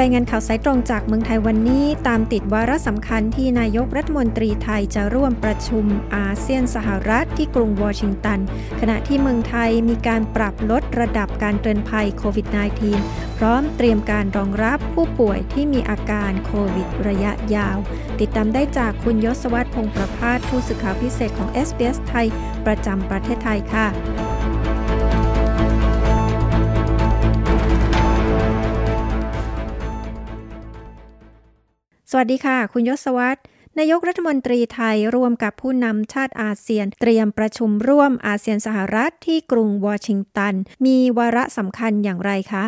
รายงานข่าวสายตรงจากเมืองไทยวันนี้ ตามติดวาระสำคัญที่นายกรัฐมนตรีไทยจะร่วมประชุมอาเซียนสหรัฐที่กรุงวอชิงตัน ขณะที่เมืองไทยมีการปรับลดระดับการเตือนภัยโควิด -19 พร้อมเตรียมการรองรับผู้ป่วยที่มีอาการโควิดระยะยาว ติดตามได้จากคุณยศวัตรพงประพาสผู้สื่อข่าวพิเศษของ SBS ไทย ประจำประเทศไทยค่ะ สวัสดีค่ะ คุณยศวัตรนายกรัฐมนตรีไทยร่วมกับผู้นำชาติอาเซียน เตรียมประชุมร่วมอาเซียนสหรัฐที่กรุงวอชิงตัน มีวาระสำคัญอย่างไรคะ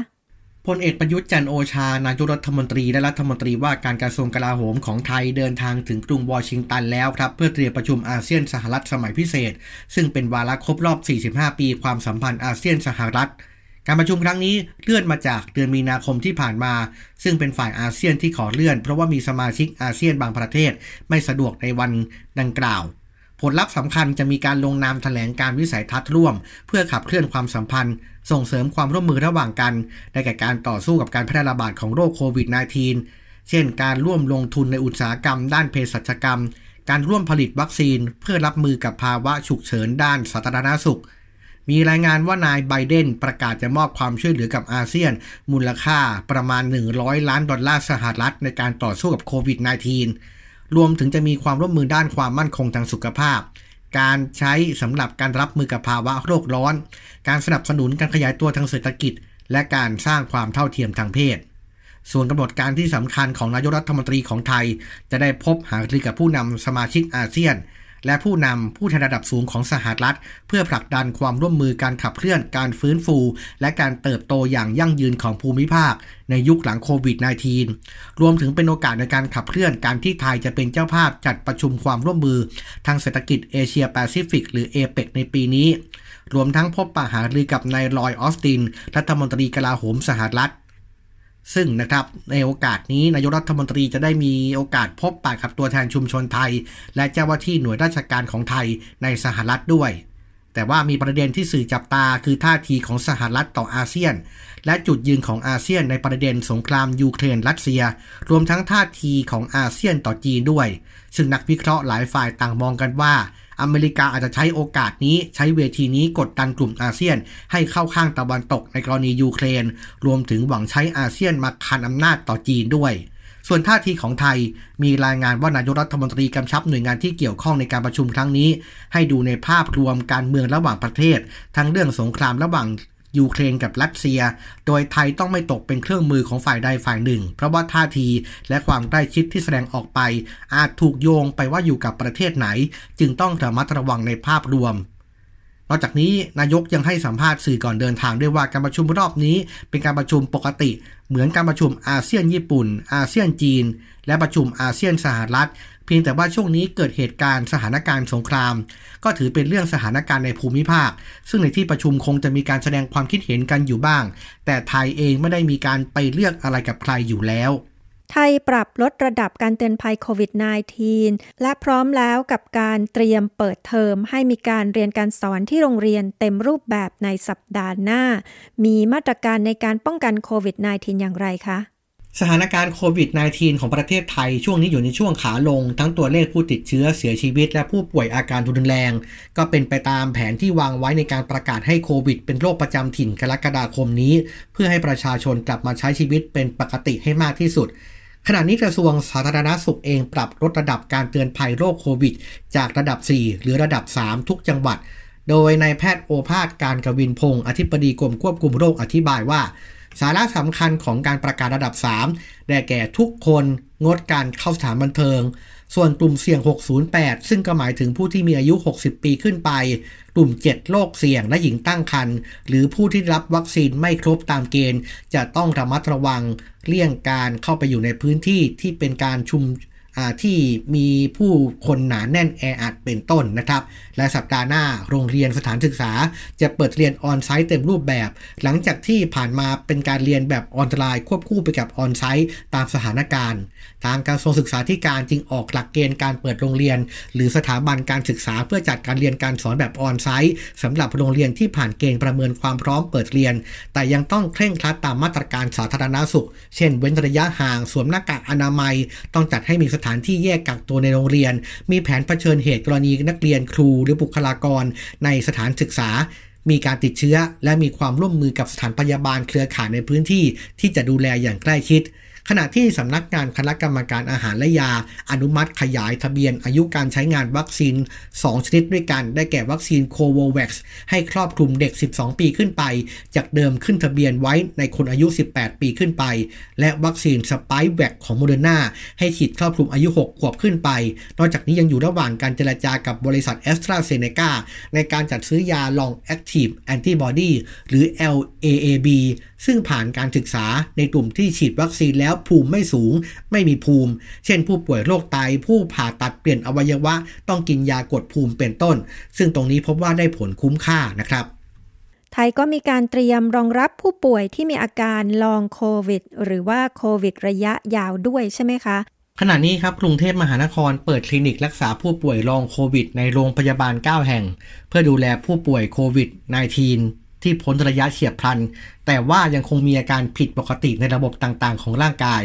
พลเอกประยุทธ์จันทร์โอชานายกรัฐมนตรีและรัฐมนตรีว่าการกระทรวงกลาโหมของไทยเดินทางถึงกรุงวอชิงตันแล้วครับ เพื่อเตรียมประชุมอาเซียนสหรัฐสมัยพิเศษ ซึ่งเป็นวาระครบรอบ 45 ปีความสัมพันธ์อาเซียนสหรัฐ การประชุมครั้งนี้เลื่อนมาจากเดือนมีนาคมที่ผ่านมา ซึ่งเป็นฝ่ายอาเซียนที่ขอเลื่อน เพราะว่ามีสมาชิกอาเซียนบางประเทศไม่สะดวกในวันดังกล่าว ผลลัพธ์สำคัญจะมีการลงนามแถลงการวิสัยทัศน์ร่วม เพื่อขับเคลื่อนความสัมพันธ์ ส่งเสริมความร่วมมือระหว่างกันในแก่การต่อสู้กับการแพร่ระบาดของโรคโควิด -19 เช่น การร่วมลงทุนในอุตสาหกรรม ด้านเภสัชกรรม การร่วมผลิตวัคซีน เพื่อรับมือกับภาวะฉุกเฉินด้านสาธารณสุข มีรายงานว่านายไบเดนประกาศจะมอบความช่วยเหลือกับอาเซียน มูลค่าประมาณ 100 ล้านดอลลาร์สหรัฐในการต่อสู้กับโควิด -19 รวมถึงจะมีความร่วมมือด้านความมั่นคงทางสุขภาพ การใช้สำหรับการรับมือกับภาวะโรคร้อน การสนับสนุนการขยายตัวทางเศรษฐกิจ และการสร้างความเท่าเทียมทางเพศส่วนกำหนดการที่สำคัญของนายกรัฐมนตรีของไทย จะได้พบหารือกับผู้นำสมาชิกอาเซียน และผู้นำผู้แทนระดับสูงของสหรัฐ เพื่อผลักดันความร่วมมือการขับเคลื่อนการฟื้นฟู และการเติบโตอย่างยั่งยืนของภูมิภาค ในยุคหลังโควิด -19 รวมถึงเป็นโอกาสในการขับเคลื่อนการที่ไทยจะเป็นเจ้าภาพจัดประชุมความร่วมมือ ทางเศรษฐกิจเอเชียแปซิฟิกหรือเอเปกในปีนี้ รวมทั้งพบปะหารือกับนายลอยออสติน รัฐมนตรีกลาโหมสหรัฐ ซึ่งนะครับในโอกาสนี้นายกรัฐมนตรีจะได้มีโอกาสพบปะกับตัวแทนชุมชนไทย และเจ้าหน้าที่หน่วยราชการของไทยในสหรัฐด้วย แต่ว่ามีประเด็นที่สื่อจับตาคือท่าทีของสหรัฐต่ออาเซียน และจุดยืนของอาเซียนในประเด็นสงครามยูเครนรัสเซีย รวมทั้งท่าทีของอาเซียนต่อจีนด้วย ซึ่งนักวิเคราะห์หลายฝ่ายต่างมองกันว่า อเมริกาอาจจะใช้โอกาสนี้ใช้เวทีนี้กดดันกลุ่มอาเซียน ให้เข้าข้างตะวันตกในกรณียูเครน รวมถึงหวังใช้อาเซียนมาคานอำนาจต่อจีนด้วยส่วนท่าทีของไทยมีรายงานว่านายกรัฐมนตรีกำชับหน่วยงานที่เกี่ยวข้องในการประชุมครั้งนี้ ให้ดูในภาพรวมการเมืองระหว่างประเทศ ทั้งเรื่องสงครามระหว่าง ยูเครนกับรัสเซีย โดยไทยต้องไม่ตกเป็นเครื่องมือของฝ่ายใดฝ่ายหนึ่ง เพราะว่าท่าทีและความใกล้ชิดที่แสดงออกไป อาจถูกโยงไปว่าอยู่กับประเทศไหน จึงต้องระมัดระวังในภาพรวมนอกจากนี้นายกยังให้สัมภาษณ์สื่อก่อนเดินทางด้วยว่าการประชุมรอบนี้ เป็นการประชุมปกติ เหมือนการประชุมอาเซียนญี่ปุ่น อาเซียนจีน และประชุมอาเซียนสหรัฐ เพียงแต่ว่าช่วงนี้เกิดเหตุการณ์สถานการณ์สงคราม ก็ถือเป็นเรื่องสถานการณ์ในภูมิภาค ซึ่งในที่ประชุมคงจะมีการแสดงความคิดเห็นกันอยู่บ้าง แต่ไทยเองไม่ได้มีการไปเลือกอะไรกับใครอยู่แล้วไทยปรับลดระดับการเตือนภัยโควิด -19 และพร้อมแล้วกับการเตรียมเปิดเทอมให้มีการเรียนการสอนที่โรงเรียนเต็มรูปแบบในสัปดาห์หน้า มีมาตรการในการป้องกันโควิด -19 อย่างไรคะ สถานการณ์โควิด -19 ของประเทศไทยช่วงนี้อยู่ในช่วงขาลง ทั้งตัวเลขผู้ติดเชื้อเสียชีวิต และผู้ป่วยอาการรุนแรง ก็เป็นไปตามแผนที่วางไว้ในการประกาศให้โควิด เป็นโรคประจำถิ่นกรกฎาคมนี้ เพื่อให้ประชาชนกลับมาใช้ชีวิตเป็นปกติให้มากที่สุด ขณะนี้กระทรวงสาธารณสุขเองปรับลดระดับการเตือนภัยโรคโควิด จากระดับ 4 หรือระดับ 3 ทุกจังหวัด โดยนายแพทย์โอภาสการกวินพงศ์อธิบดีกรมควบคุมโรคอธิบายว่า สาระสำคัญของการประกาศระดับ 3 ได้แก่ทุกคนงดการเข้าสถานบันเทิง ส่วนกลุ่มเสี่ยง 608 ซึ่งก็หมายถึงผู้ที่มีอายุ 60 ปีขึ้นไป กลุ่ม 7 โรคเสี่ยงและหญิงตั้งครรภ์หรือผู้ที่รับวัคซีนไม่ครบตามเกณฑ์ จะต้องระมัดระวัง เลี่ยงการเข้าไปอยู่ในพื้นที่ที่เป็นการชุม ที่มีผู้คนหนาแน่นแออัดเป็นต้นนะครับ และสัปดาห์หน้าโรงเรียนสถานศึกษา จะเปิดเรียนออนไซต์เต็มรูปแบบ หลังจากที่ผ่านมาเป็นการเรียนแบบออนไลน์ควบคู่ไปกับออนไซต์ตามสถานการณ์ ทางกระทรวงศึกษาธิการจึงออกหลักเกณฑ์การเปิดโรงเรียน หรือสถาบันการศึกษาเพื่อจัดการเรียนการสอนแบบออนไซต์สำหรับโรงเรียนที่ผ่านเกณฑ์ประเมินความพร้อมเปิดเรียน แต่ยังต้องเคร่งครัดตามมาตรการสาธารณสุข เช่น เว้นระยะห่างสวมหน้ากากอนามัย ต้องจัดให้มีสถานที่แยกกักตัวในโรงเรียน มีแผนเผชิญเหตุกรณีนักเรียนครูหรือบุคลากรในสถานศึกษา มีการติดเชื้อ และมีความร่วมมือกับสถานพยาบาลเครือข่ายในพื้นที่ ที่จะดูแลอย่างใกล้ชิด ขณะที่สำนักงานคณะกรรมการอาหารและยา อนุมัติขยายทะเบียนอายุการใช้งานวัคซีน 2 ชนิดด้วยกัน ได้แก่วัคซีน Covovax ให้ครอบคลุมเด็ก 12 ปีขึ้นไป จากเดิมขึ้นทะเบียนไว้ในคนอายุ 18 ปีขึ้นไป และวัคซีน Spikevax ของโมเดอร์นาให้ฉีดครอบคลุมอายุ 6 ขวบขึ้นไป นอกจากนี้ยังอยู่ระหว่างการเจรจากับบริษัทแอสตราเซเนกาในการจัดซื้อยา Long-Acting Antibodyหรือ LAAB ซึ่งผ่านการศึกษาในกลุ่มที่ฉีดวัคซีนแล้วภูมิไม่สูง ไม่มีภูมิ เช่น ผู้ป่วยโรคไต ผู้ผ่าตัดเปลี่ยนอวัยวะ ต้องกินยากดภูมิเป็นต้น ซึ่งตรงนี้พบว่าได้ผลคุ้มค่านะครับไทยก็มีการเตรียมรองรับผู้ป่วยที่มีอาการลองโควิด หรือว่าโควิดระยะยาวด้วยใช่ไหมคะขณะนี้ครับกรุงเทพมหานครเปิดคลินิกรักษาผู้ป่วยลองโควิด ในโรงพยาบาล 9 แห่ง เพื่อดูแลผู้ป่วยโควิด -19 ที่พ้นระยะเฉียบพลัน แต่ว่ายังคงมีอาการผิดปกติในระบบต่างๆ ของร่างกาย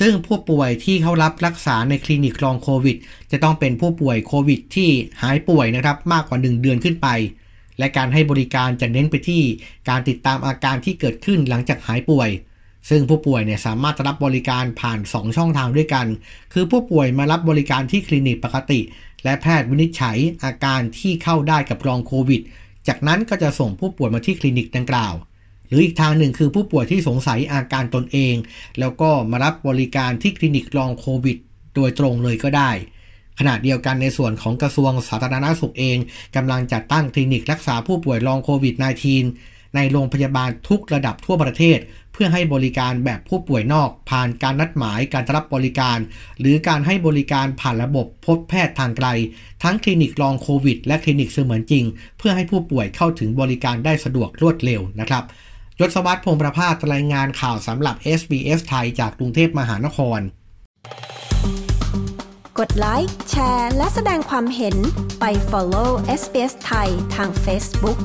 ซึ่งผู้ป่วยที่เข้ารับรักษาในคลินิกลองโควิด จะต้องเป็นผู้ป่วยโควิดที่หายป่วยนะครับมากกว่า 1 เดือนขึ้นไป และการให้บริการจะเน้นไปที่การติดตามอาการที่เกิดขึ้นหลังจากหายป่วยซึ่งผู้ป่วยเนี่ยสามารถรับบริการผ่าน 2 ช่องทางด้วยกัน คือผู้ป่วยมารับบริการที่คลินิกปกติ และแพทย์วินิจฉัยอาการที่เข้าได้กับรองโควิด จากนั้นก็จะส่งผู้ป่วยมาที่คลินิกดังกล่าว หรืออีกทางหนึ่งคือผู้ป่วยที่สงสัยอาการตนเอง แล้วก็มารับบริการที่คลินิกลองโควิด โดยตรงเลยก็ได้ ขณะเดียวกันในส่วนของกระทรวงสาธารณาสุขเองกำลังจัดตั้งคลินิกรักษาผู้ป่วยลองโควิด -19 ในโรงพยาบาลทุกระดับทั่วประเทศ เพื่อให้บริการแบบผู้ป่วยนอก ผ่านการนัดหมายการรับบริการ หรือการให้บริการผ่านระบบพบแพทย์ทางไกล ทั้งคลินิกลองโควิด และคลินิกเสมือนจริง เพื่อให้ผู้ป่วยเข้าถึงบริการได้สะดวกรวดเร็วนะครับยศวัตรพงประภาสรายงานข่าวสำหรับ SBS ไทยจากกรุงเทพมหานคร กดไลค์แชร์ และแสดงความเห็นไป follow SBS ไทยทาง Facebook